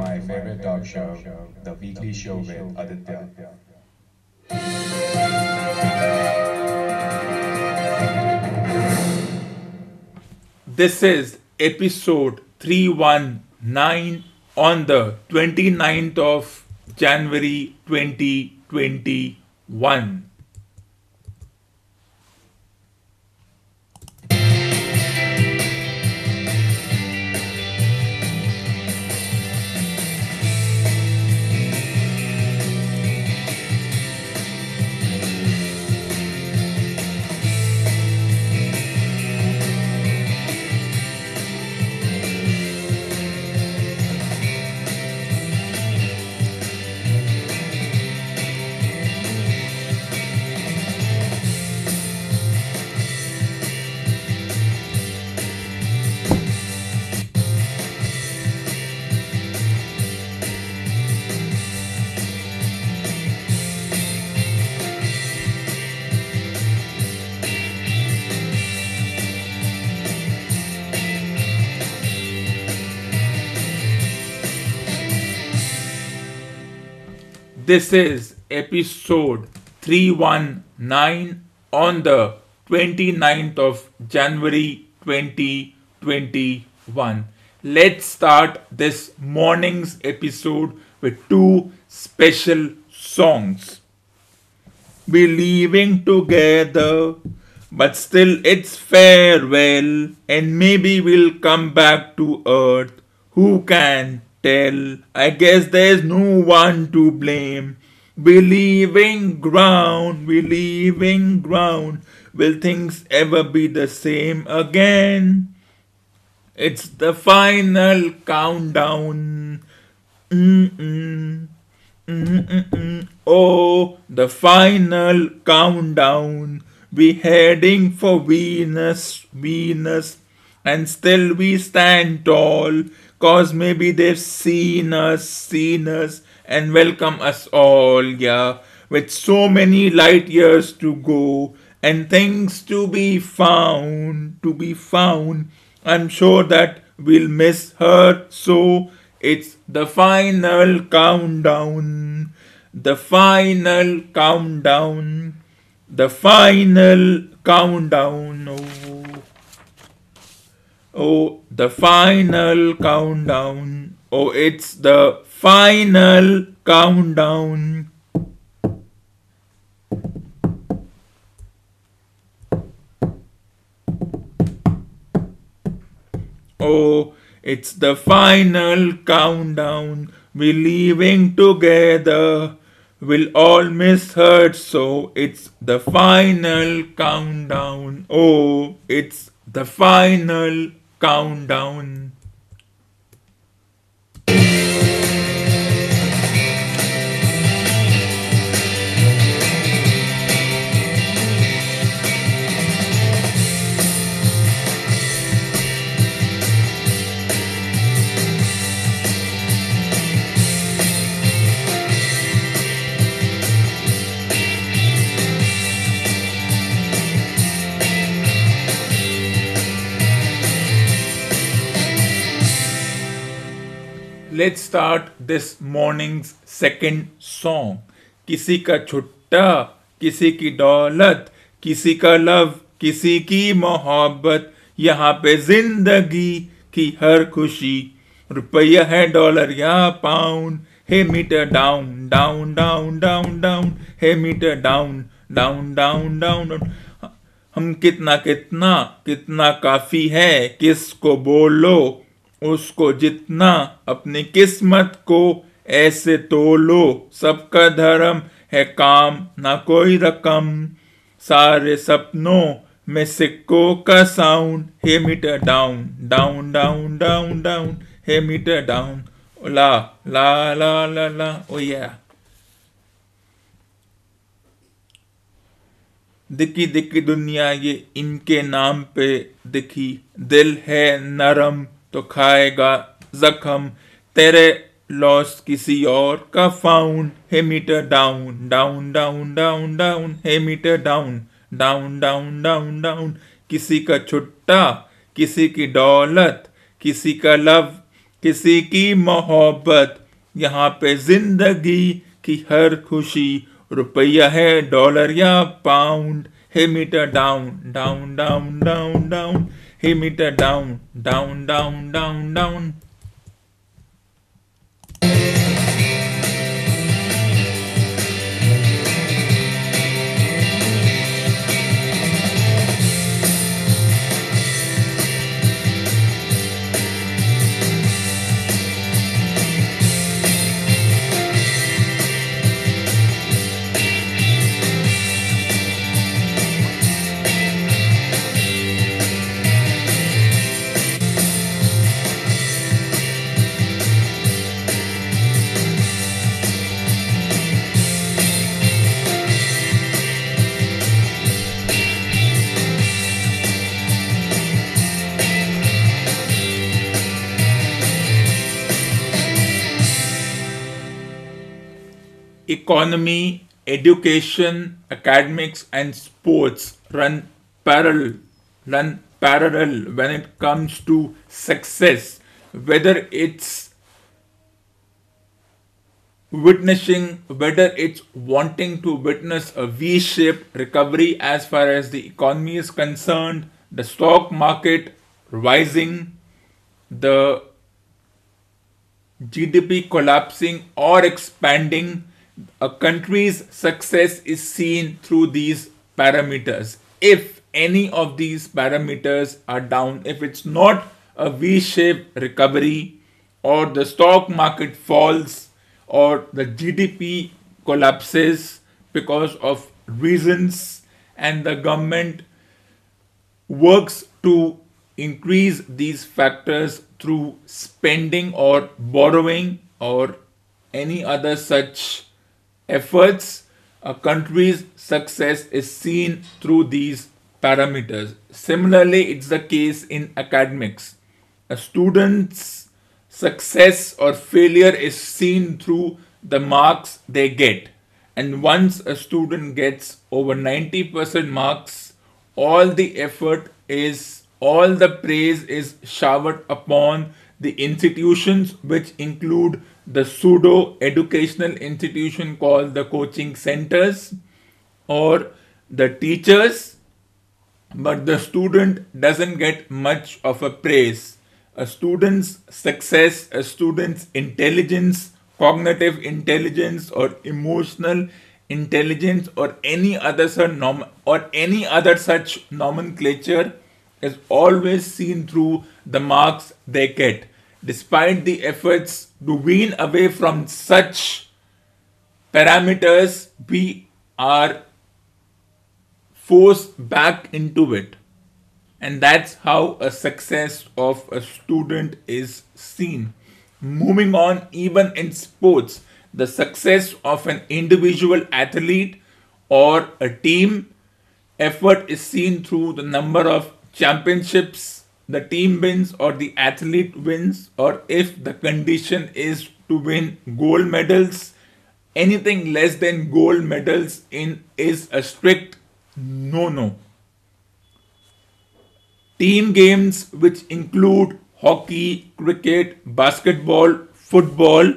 my favorite talk show, The Weekly Show with Aditya. This is episode 319 on the 29th of January 2021. This is episode 319 on the 29th of January 2021. Let's start this morning's episode with two special songs. We're leaving together, but still it's farewell, and maybe we'll come back to earth. Who can tell? I guess there's no one to blame. We're leaving ground, we're leaving ground. Will things ever be the same again? It's the final countdown. Mm-mm. Oh, the final countdown. We heading for Venus, Venus, and still we stand tall. Cause maybe they've seen us, seen us, and welcome us all, yeah. With so many light years to go and things to be found, to be found. I'm sure that we'll miss her so. It's the final countdown. The final countdown. The final countdown. Oh. Oh, the final countdown. Oh, it's the final countdown. Oh, it's the final countdown. We're leaving together. We'll all miss her, so it's the final countdown. Oh, it's the final countdown. Let's start this morning's second song. किसी का छुट्टा, किसी की दौलत, किसी का love, किसी की मोहब्बत। यहाँ पे ज़िंदगी की हर खुशी। रुपया है डॉलर या pound. Hey meter down down down down down. Hey meter down down down down हम कितना कितना कितना काफ़ी है। किसको बोलो? उसको जितना अपनी किस्मत को ऐसे तो लो, सबका धर्म है काम, ना कोई रकम। सारे सपनों में सिक्कों का sound hey meter down down down down down hey meter down ला ला ला ला ला, ओ या दिखी दिखी दुनिया ये, इनके नाम पे दिखी। दिल है नरम तो खाएगा जख्म। तेरे लॉस किसी और का found hey meter down down down down down hey meter down down down down down किसी का छुट्टा, किसी की दौलत, किसी का लव, किसी की मोहब्बत। यहाँ पे ज़िंदगी की हर खुशी रुपया है डॉलर या pound hey meter down down down down down He meter down, down, down, down, down. Economy, education, academics, and sports run parallel, run parallel when it comes to success, whether it's witnessing, whether it's wanting to witness a V-shaped recovery as far as the economy is concerned, the stock market rising, the GDP collapsing or expanding, a country's success is seen through these parameters. If any of these parameters are down, if it's not a V shaped recovery, or the stock market falls, or the GDP collapses because of reasons, and the government works to increase these factors through spending or borrowing or any other such efforts, a country's success is seen through these parameters. Similarly, it's the case in academics. A student's success or failure is seen through the marks they get. And once a student gets over 90% marks, all the effort is, all the praise is showered upon the institutions which include the pseudo educational institution called the coaching centers or the teachers, but the student doesn't get much of a praise. A student's success, a student's intelligence, cognitive intelligence, or emotional intelligence, or any other such nom- or any other such nomenclature is always seen through the marks they get despite the efforts to wean away from such parameters, we are forced back into it. And that's how a success of a student is seen. Moving on, even in sports, the success of an individual athlete or a team effort is seen through the number of championships the team wins or the athlete wins, or if the condition is to win gold medals, anything less than gold medals in is a strict no no. Team games which include hockey, cricket, basketball, football,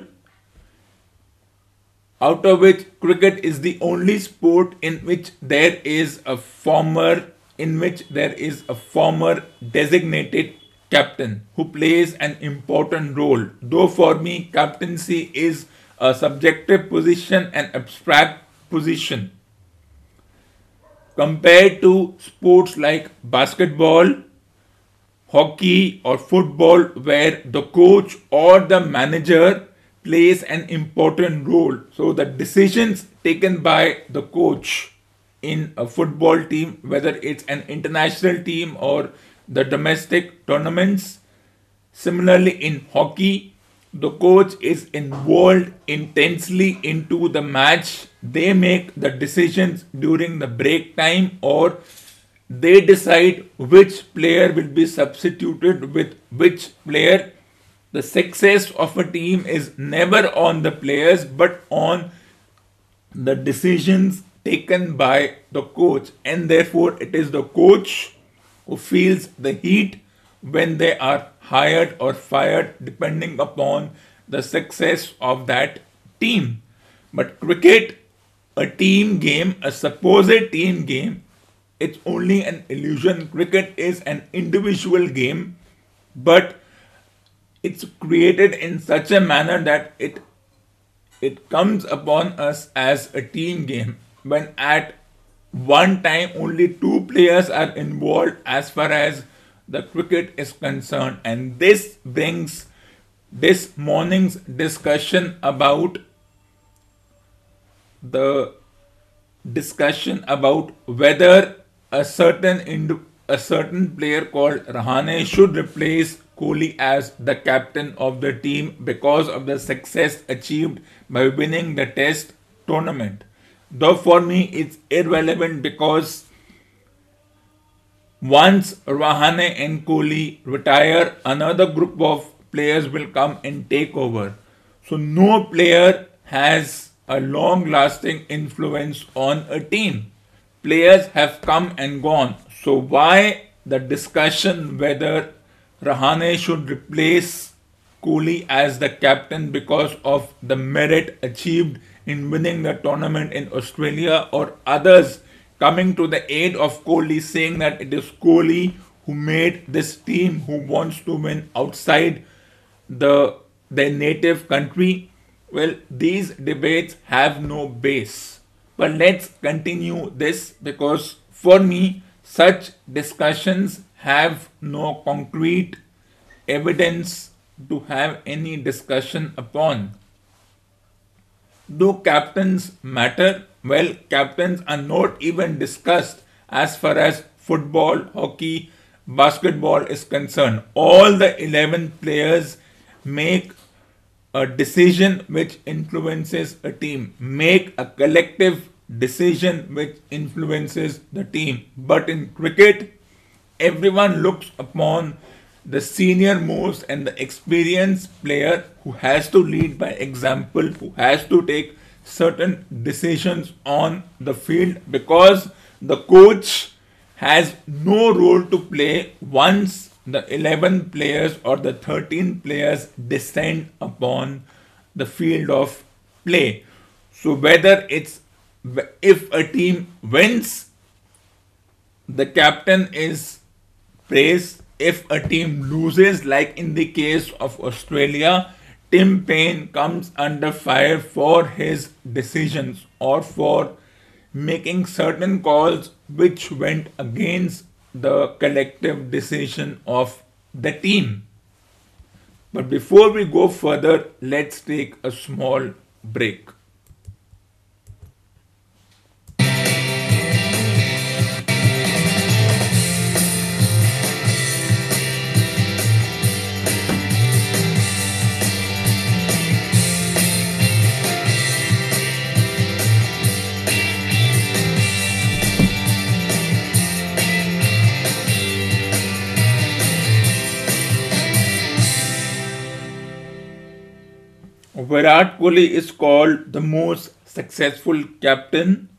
out of which cricket is the only sport in which there is a former in which there is a former designated captain who plays an important role. Though for me, captaincy is a subjective position and abstract position. Compared to sports like basketball, hockey, or football, where the coach or the manager plays an important role. So the decisions taken by the coach in a football team, whether it's an international team or the domestic tournaments. Similarly, in hockey, the coach is involved intensely into the match. They make the decisions during the break time or they decide which player will be substituted with which player. The success of a team is never on the players but on the decisions taken by the coach, and therefore it is the coach who feels the heat, when they are hired or fired depending upon the success of that team. But cricket, a team game, a supposed team game, it's only an illusion. Cricket is an individual game, but it's created in such a manner that it it comes upon us as a team game when at one time only two players are involved as far as the cricket is concerned and this brings this morning's discussion about the discussion about whether a certain ind- a certain player called Rahane should replace Kohli as the captain of the team because of the success achieved by winning the test tournament. Though for me it's irrelevant because once Rahane and Kohli retire, another group of players will come and take over. So no player has a long lasting influence on a team. Players have come and gone. So why the discussion whether Rahane should replace Kohli as the captain because of the merit achieved in winning the tournament in Australia or others coming to the aid of Kohli saying that it is Kohli who made this team who wants to win outside the their native country. Well these debates have no base. But let's continue this because for me such discussions have no concrete evidence to have any discussion upon do captains matter? Well captains are not even discussed as far as football hockey basketball is concerned. All the 11 players make a decision which influences a team, make a collective decision which influences the team. But in cricket, everyone looks upon the senior most and the experienced player who has to lead by example, who has to take certain decisions on the field because the coach has no role to play once the 11 players or the 13 players descend upon the field of play. So whether it's if a team wins, the captain is praised. If a team loses, like in the case of Australia, Tim Paine comes under fire for his decisions or for making certain calls which went against the collective decision of the team. But before we go further, let's take a small break. Virat Kohli is called the most successful captain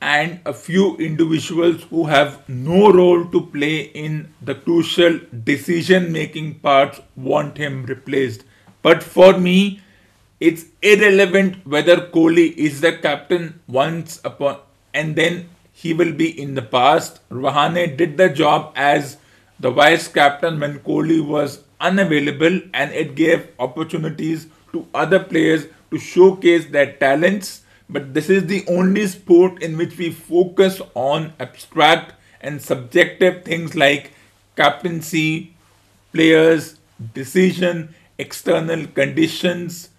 and a few individuals who have no role to play in the crucial decision making parts want him replaced. But for me, it's irrelevant whether Kohli is the captain once upon and then he will be in the past. Rahane did the job as the vice captain when Kohli was unavailable and it gave opportunities to other players to showcase their talents. But this is the only sport in which we focus on abstract and subjective things like captaincy, players, decision, external conditions,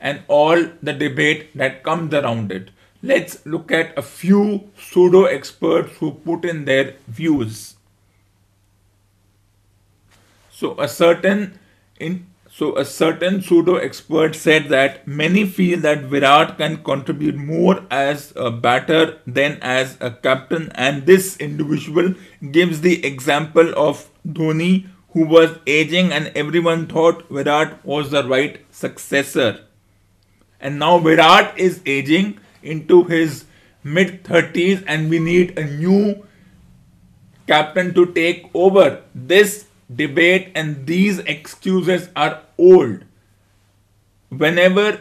and all the debate that comes around it. Let's look at a few pseudo experts who put in their views. So a certain in so a certain pseudo expert said that many feel that Virat can contribute more as a batter than as a captain, and this individual gives the example of Dhoni, who was aging, and everyone thought Virat was the right successor. And now Virat is aging into his mid 30s, and we need a new captain to take over. This debate and these excuses are old. Whenever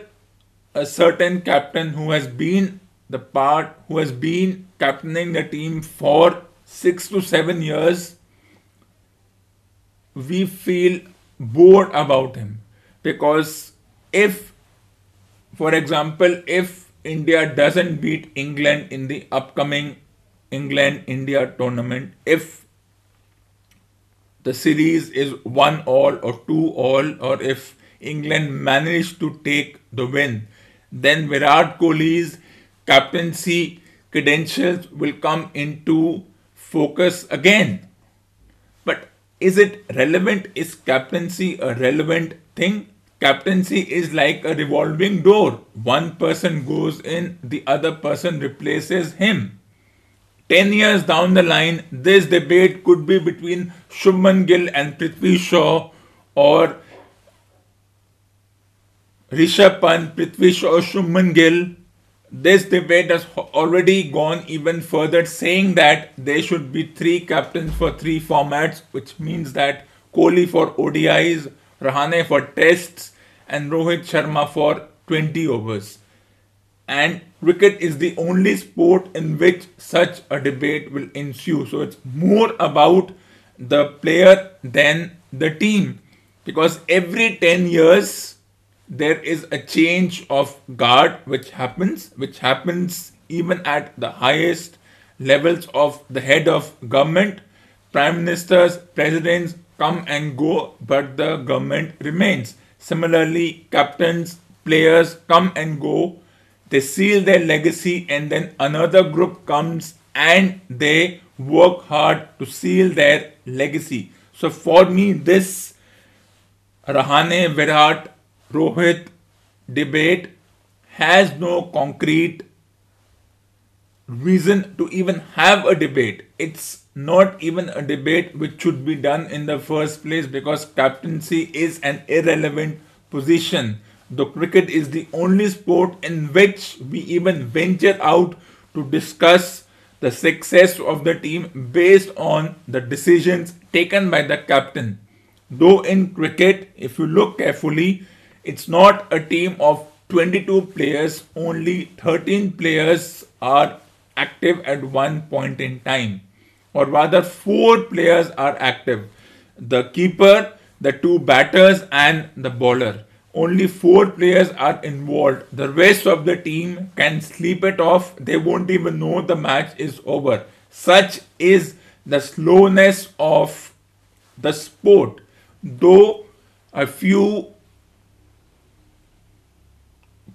a certain captain who has been the part, who has been captaining the team for six to seven years, we feel bored about him because if for example if india doesn't beat england in the upcoming england india tournament if the series is one all or two all or if england managed to take the win then virat kohli's captaincy credentials will come into focus again but is it relevant? Is captaincy a relevant thing? Captaincy is like a revolving door. One person goes in, the other person replaces him. 10 years down the line, this debate could be between Shubman Gill and Prithvi Shaw or Rishabh Pant, Prithvi Shaw, Shubman Gill this debate has already gone even further, saying that there should be three captains for three formats, which means that Kohli for ODIs, Rahane for tests, and Rohit Sharma for 20 overs. And cricket is the only sport in which such a debate will ensue. So it's more about the player than the team. Because every 10 years, there is a change of guard which happens, which happens even at the highest levels of the head of government. Prime ministers, presidents come and go, but the government remains. Similarly, captains, players come and go, they seal their legacy, and then another group comes and they work hard to seal their legacy. So, for me, this Rahane Virat Rohit debate has no concrete reason to even have a debate. It's not even a debate which should be done in the first place because captaincy is an irrelevant position. The cricket is the only sport in which we even venture out to discuss the success of the team based on the decisions taken by the captain. Though in cricket, if you look carefully, it's not a team of 22 players, only 13 players are active at one point in time, or rather, four players are active the keeper, the two batters, and the bowler. Only four players are involved. The rest of the team can sleep it off, they won't even know the match is over. Such is the slowness of the sport. Though a few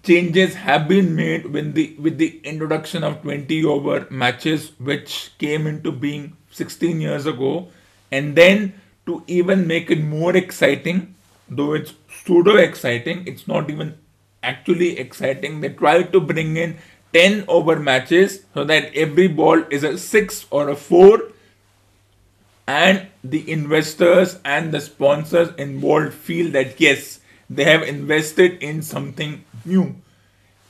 changes have been made with the with the introduction of 20 over matches which came into being 16 years ago and then to even make it more exciting though it's pseudo exciting it's not even actually exciting they try to bring in 10 over matches so that every ball is a 6 or a 4 and the investors and the sponsors involved feel that yes they have invested in something new.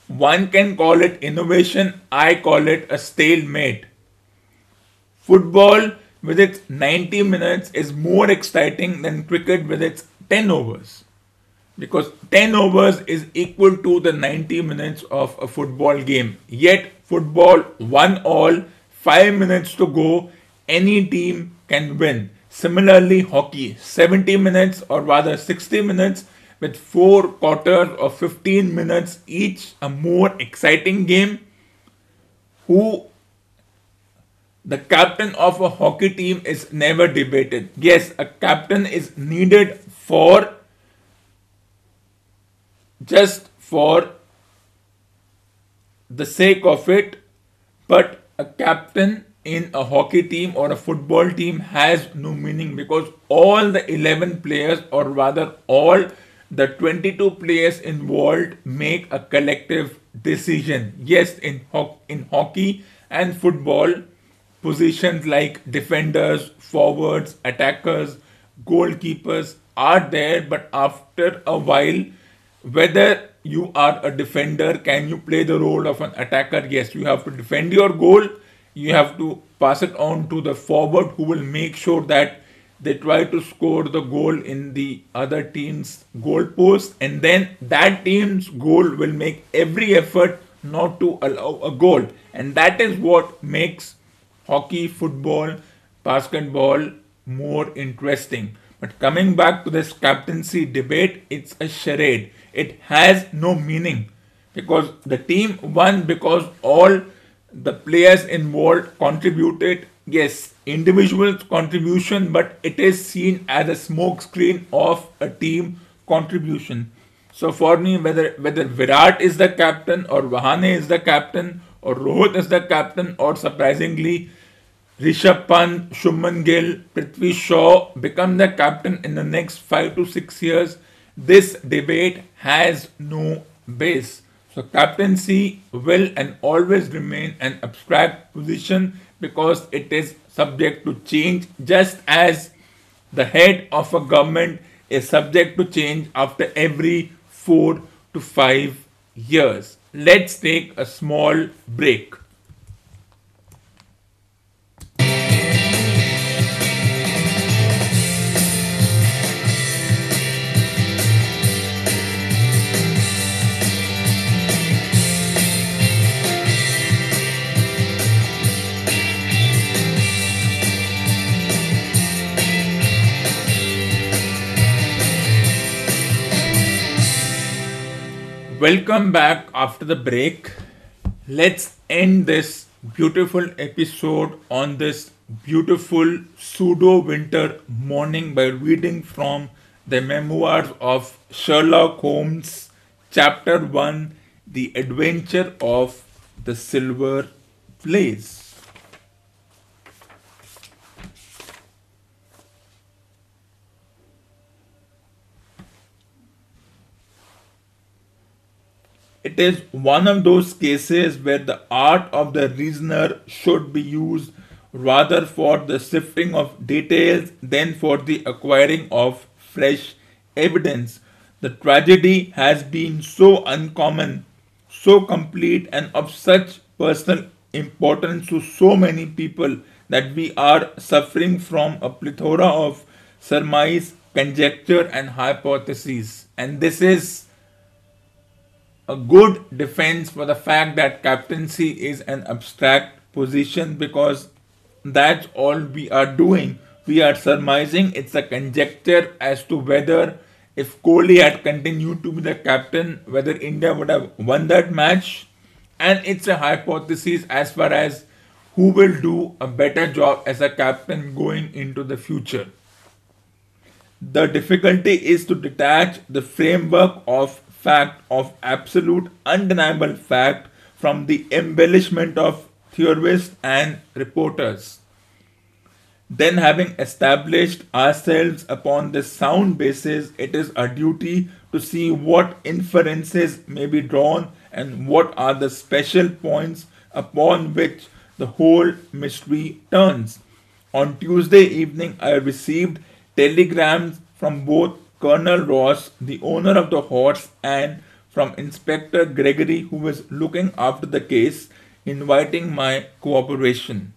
One can call it innovation, I call it a stalemate. Football with its 90 minutes is more exciting than cricket with its 10 overs. Because 10 overs is equal to the 90 minutes of a football game. Yet, football, one all, 5 minutes to go, any team can win. Similarly, hockey, 70 minutes or rather 60 minutes with four quarters of 15 minutes each, a more exciting game. Who the captain of a hockey team is never debated. Yes, a captain is needed for just for the sake of it, but a captain in a hockey team or a football team has no meaning because all the 11 players, or rather, all the 22 players involved make a collective decision. Yes, in, ho- in hockey and football, positions like defenders, forwards, attackers, goalkeepers are there, but after a while, whether you are a defender, can you play the role of an attacker? Yes, you have to defend your goal. You have to pass it on to the forward who will make sure that they try to score the goal in the other team's goal post and then that team's goal will make every effort not to allow a goal. And that is what makes hockey football basketball more interesting but coming back to this captaincy debate it's a charade. It has no meaning because the team won because all the players involved contributed. Yes individual contribution but it is seen as a smokescreen of a team contribution. So for me whether whether virat is the captain or rahane is the captain or rohit is the captain or surprisingly Rishabh Pant, Shubman Gill, Prithvi Shaw become the captain in the next 5 to 6 years this debate has no base so captaincy will and always remain an abstract position because it is subject to change just as the head of a government is subject to change after every 4 to 5 years. Let's take a small break. Welcome back after the break. Let's end this beautiful episode on this beautiful pseudo winter morning by reading from the memoirs of Sherlock Holmes, Chapter 1 The Adventure of the Silver Blaze. It is one of those cases where the art of the reasoner should be used rather for the sifting of details than for the acquiring of fresh evidence. The tragedy has been so uncommon, so complete, and of such personal importance to so many people that we are suffering from a plethora of surmise, conjecture, and hypotheses. And this is a good defense for the fact that captaincy is an abstract position because that's all we are doing. We are surmising, it's a conjecture as to whether if Kohli had continued to be the captain, whether India would have won that match. And it's a hypothesis as far as who will do a better job as a captain going into the future. The difficulty is to detach the framework of fact of absolute undeniable fact from the embellishment of theorists and reporters. Then, having established ourselves upon this sound basis, it is our duty to see what inferences may be drawn and what are the special points upon which the whole mystery turns. On Tuesday evening, I received telegrams from both Colonel Ross, the owner of the horse, and from Inspector Gregory, who was looking after the case, inviting my cooperation.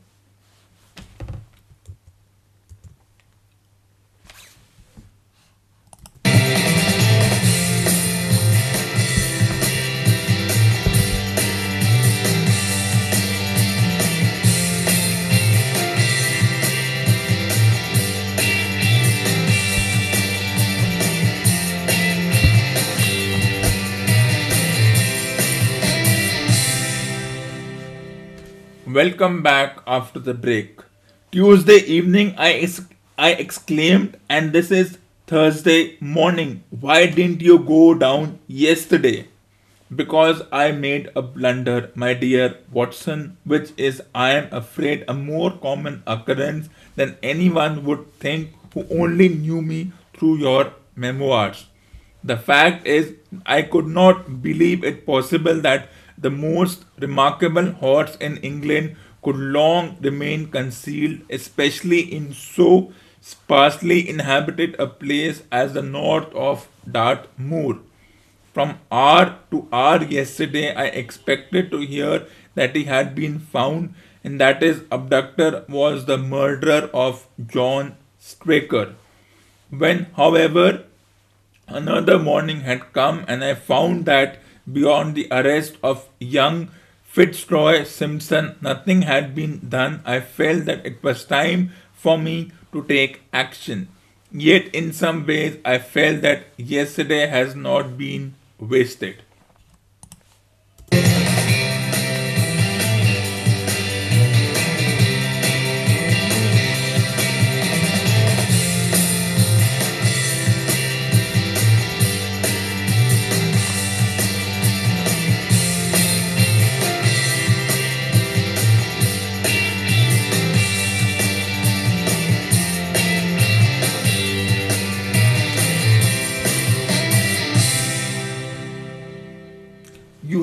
Welcome back after the break. Tuesday evening, I, ex- I exclaimed, and this is Thursday morning. Why didn't you go down yesterday? Because I made a blunder, my dear Watson, which is, I am afraid, a more common occurrence than anyone would think who only knew me through your memoirs. The fact is, I could not believe it possible that the most remarkable horse in England could long remain concealed, especially in so sparsely inhabited a place as the north of Dartmoor. From hour to hour yesterday, I expected to hear that he had been found, and that his abductor was the murderer of John Straker. When, however, another morning had come and I found that beyond the arrest of young Fitzroy Simpson, nothing had been done, I felt that it was time for me to take action. Yet, in some ways, I felt that yesterday has not been wasted.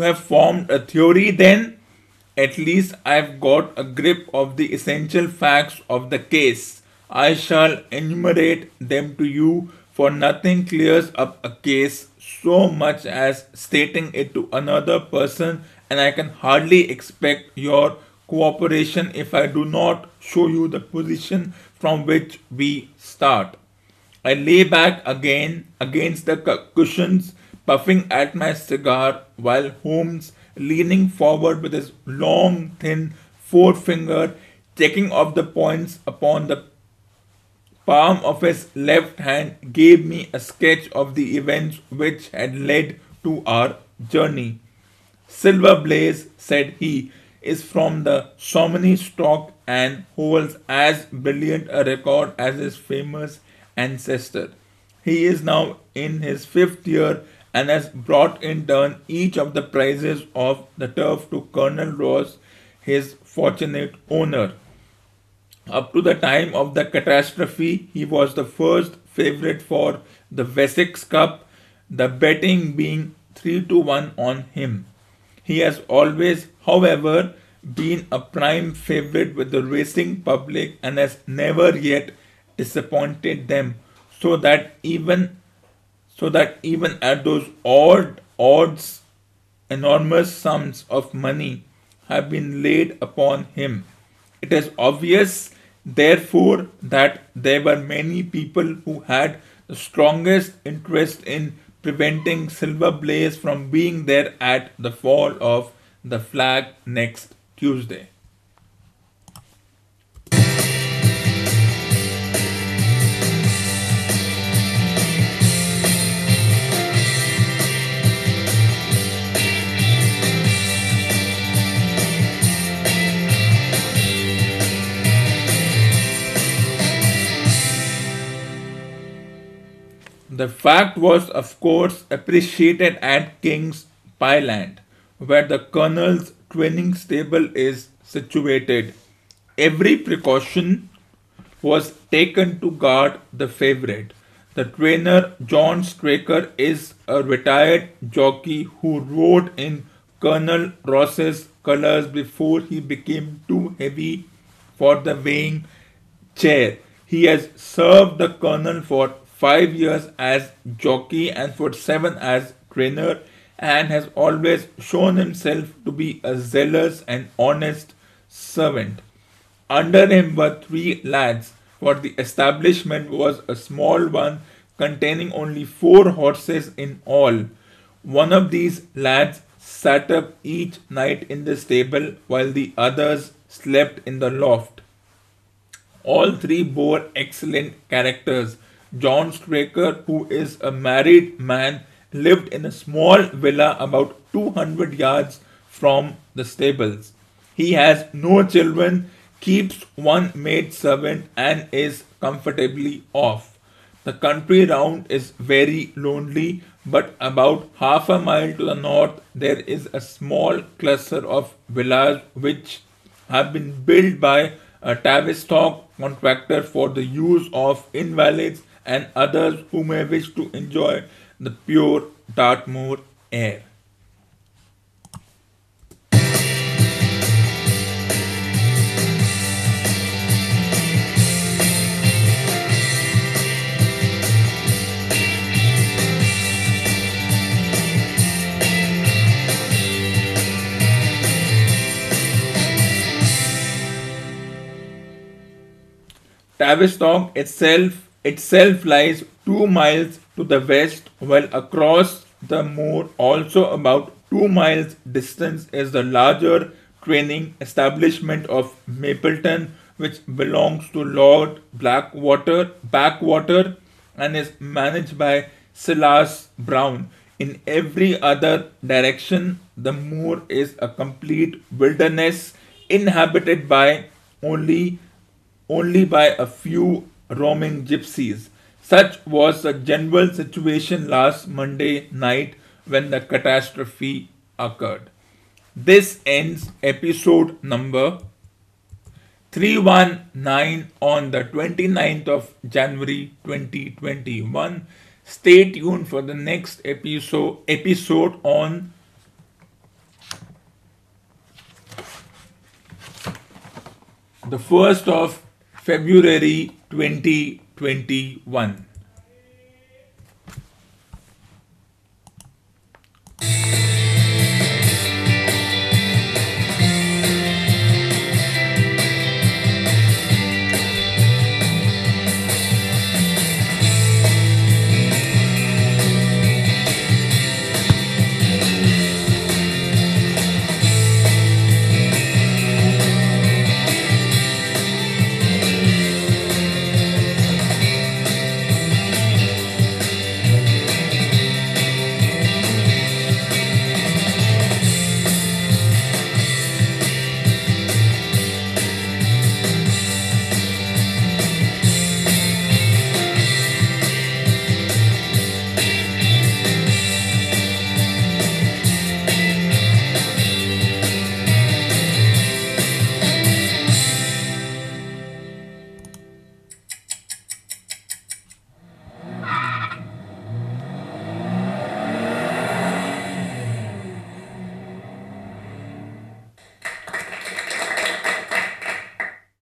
Have formed a theory then? At least I've got a grip of the essential facts of the case. I shall enumerate them to you, for nothing clears up a case so much as stating it to another person, and I can hardly expect your cooperation if I do not show you the position from which we start. I lay back again against the cushions, puffing at my cigar, while Holmes, leaning forward with his long, thin forefinger, checking off the points upon the palm of his left hand, gave me a sketch of the events which had led to our journey. Silver Blaze, said he, is from the Chamonix stock and holds as brilliant a record as his famous ancestor. He is now in his fifth year and has brought in turn each of the prizes of the turf to Colonel Ross, his fortunate owner. Up to the time of the catastrophe, he was the first favorite for the Wessex Cup, the betting being 3 to 1 on him. He has always, however, been a prime favorite with the racing public and has never yet disappointed them, so that even so that even at those odd odds enormous sums of money have been laid upon him. It is obvious, therefore, that there were many people who had the strongest interest in preventing Silver Blaze from being there at the fall of the flag next Tuesday. The fact was, of course, appreciated at King's Pyland, where the colonel's training stable is situated. Every precaution was taken to guard the favorite. The trainer, John Straker, is a retired jockey who rode in Colonel Ross's colors before he became too heavy for the weighing chair. He has served the colonel for five years as jockey and for seven as trainer and has always shown himself to be a zealous and honest servant. Under him were three lads, for the establishment was a small one containing only four horses in all. One of these lads sat up each night in the stable while the others slept in the loft. All three bore excellent characters. John Straker, who is a married man, lived in a small villa about 200 yards from the stables. He has no children, keeps one maid servant, and is comfortably off. The country round is very lonely, but about half a mile to the north there is a small cluster of villas which have been built by a Tavistock contractor for the use of invalids and others who may wish to enjoy the pure Dartmoor air. Tavistock itself itself lies two miles to the west, while across the moor, also about two miles distance, is the larger training establishment of Mapleton, which belongs to Lord Blackwater Backwater and is managed by Silas Brown. In every other direction, the moor is a complete wilderness inhabited by only only by a few roaming gypsies. Such was the general situation last Monday night when the catastrophe occurred. This ends episode number 319 on the 29th of January 2021. Stay tuned for the next episode episode on the 1st of February 2021.